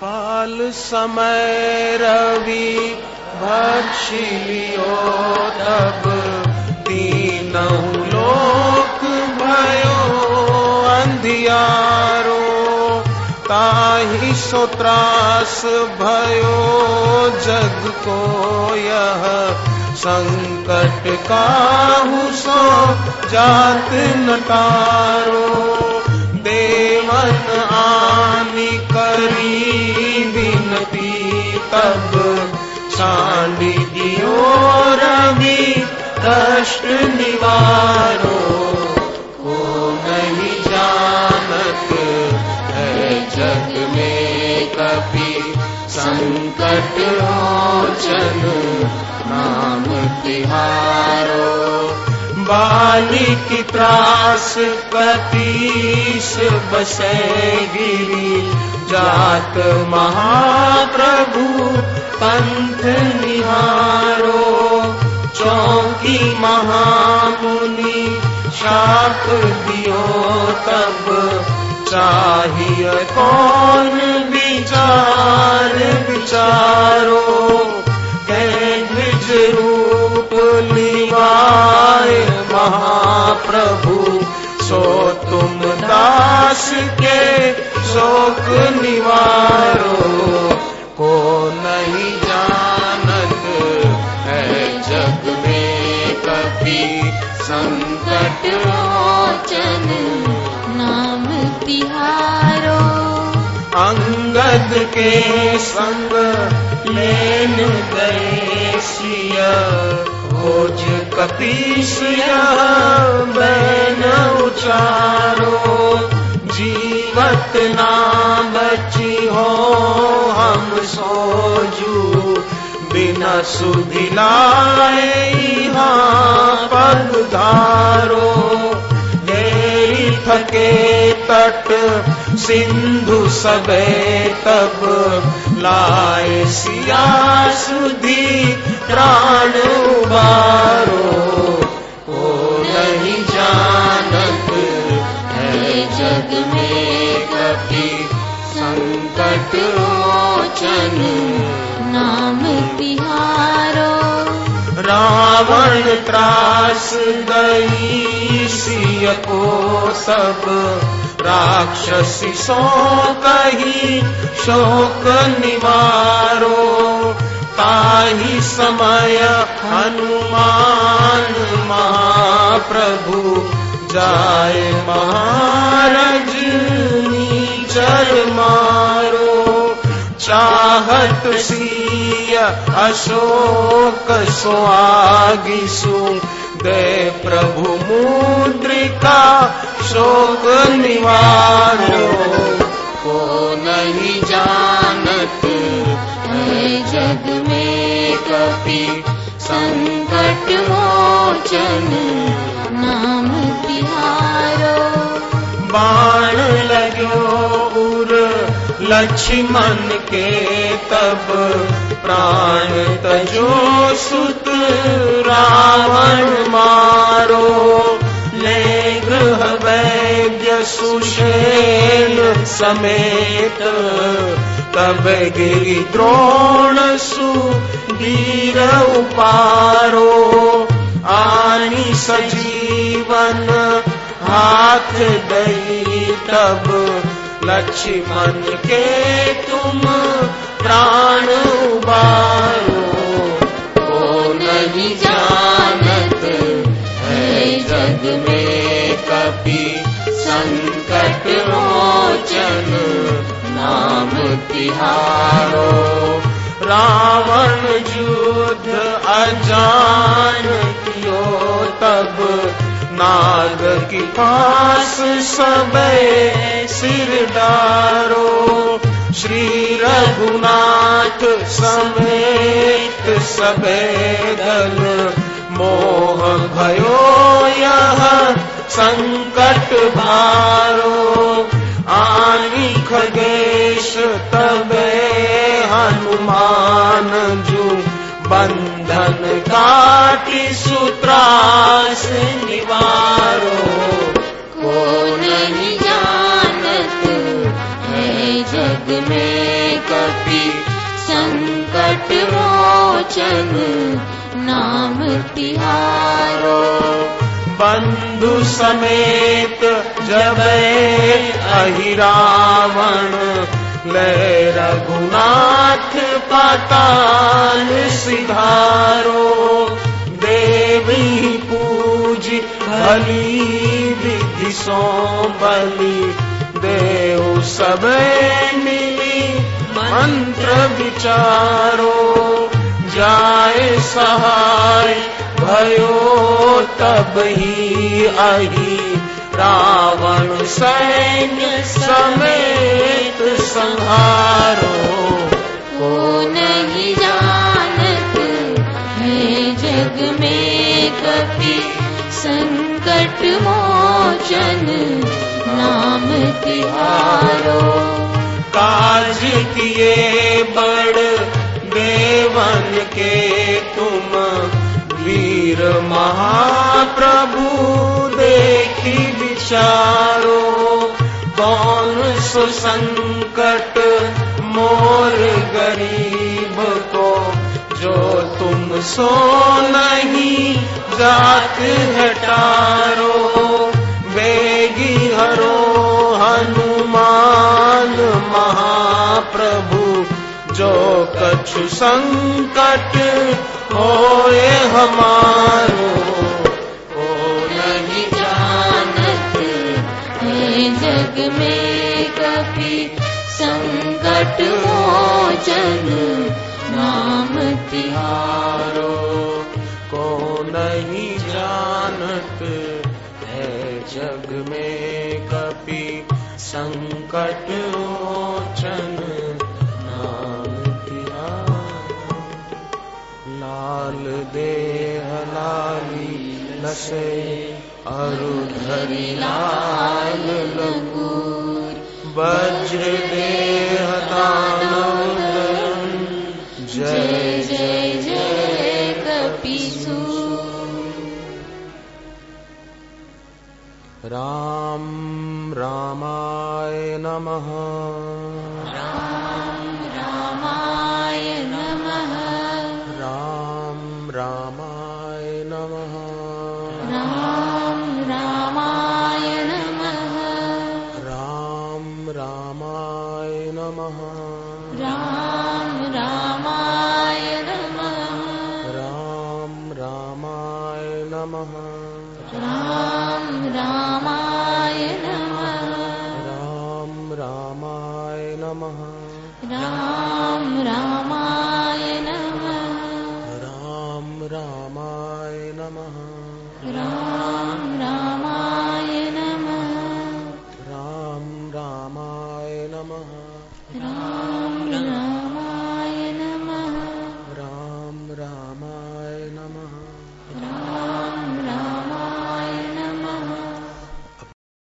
काल समय रवि भक्षिलियो तब तीनहु लोक भयो अंधियारो, ताही सोत्रास भयो जग को यह संकट काहू सो जात नटारो। चांदी दियो रवि कष्ट निवारो को नहीं जानत है जग में कभी संकट मोचन नाम तिहारो। बाली की त्रास कतीस बसे गिरी जात महाप्रभु पंथ निहारो चौकी महामुनि शाप दियो तब चाहिए कौन विचार? शोक निवारो को नहीं जानत है जग में कभी संकट मोचन नाम तिहारो अंगद के संग लेन गए सिया भोज कपीस बैन उचारो। जीवत ना बची हो, हम सोजू बिना सुधिलाए यहाँ पग धारो देरी थके तट सिंधु सबे तब लाए सिया सुधी प्राण उबारो मोचन नाम तिहारो रावण त्रास गई सिय को सब। राक्षसी सो कही शोक निवारो। ताही समय हनुमान महाप्रभु जाए महाराज चाहत सिय अशोक सुहागिसु दे प्रभु मुद्रिका, शोक निवारो को नहीं जानत जग में कभी संकट मोचन, नाम तिहारो। बाण लगो उर, लक्ष्मण के तब प्राण तजो सुत रावण मारो। ले वैद्य सुशेल समेत। तब गिरी द्रोण सु वीर उपारो। आनी सजीवन हाथ दई तब लक्ष्मण के तुम प्राण उबारो, को नहीं जानत है जग में कभी संकट मोचन नाम तिहारो। रावण युद्ध अजान कियो तब, नाग की पास सबे सिर डारो। श्री रघुनाथ समेत सबे दल मोह भयो यह संकट भारो आनी खगेश तबे हनुमान जू बंधन काटी सूत्रास निवारो। को नहीं जानत है जग में कपि संकट मोचन नाम तिहारो। बंधु समेत जब अहिरावण ले रघुनाथ पताल सिधारो। देवी पूज भली विधि सो बली देव, सब मिली मंत्र विचारो। जाए सहाय, भयो तब ही आई रावण सैन्य समेत संहारो। को किए बड़ देवन के तुम वीर महाप्रभु देखी विचारो, कौन सो संकट मोर गरीब को, जो तुम सो नहीं जात हटारो कछु संकट होए हमारो। ओ नहीं जानत है जग में कभी संकट मोचन नाम तिहारो। को नहीं जानत है जग में कभी संकट मोचन देहलाली नशे, अरुधरी लाल लकूर वज्र देह जय जय जय कपिसूर राम, रामाय नमः। राम। नमः।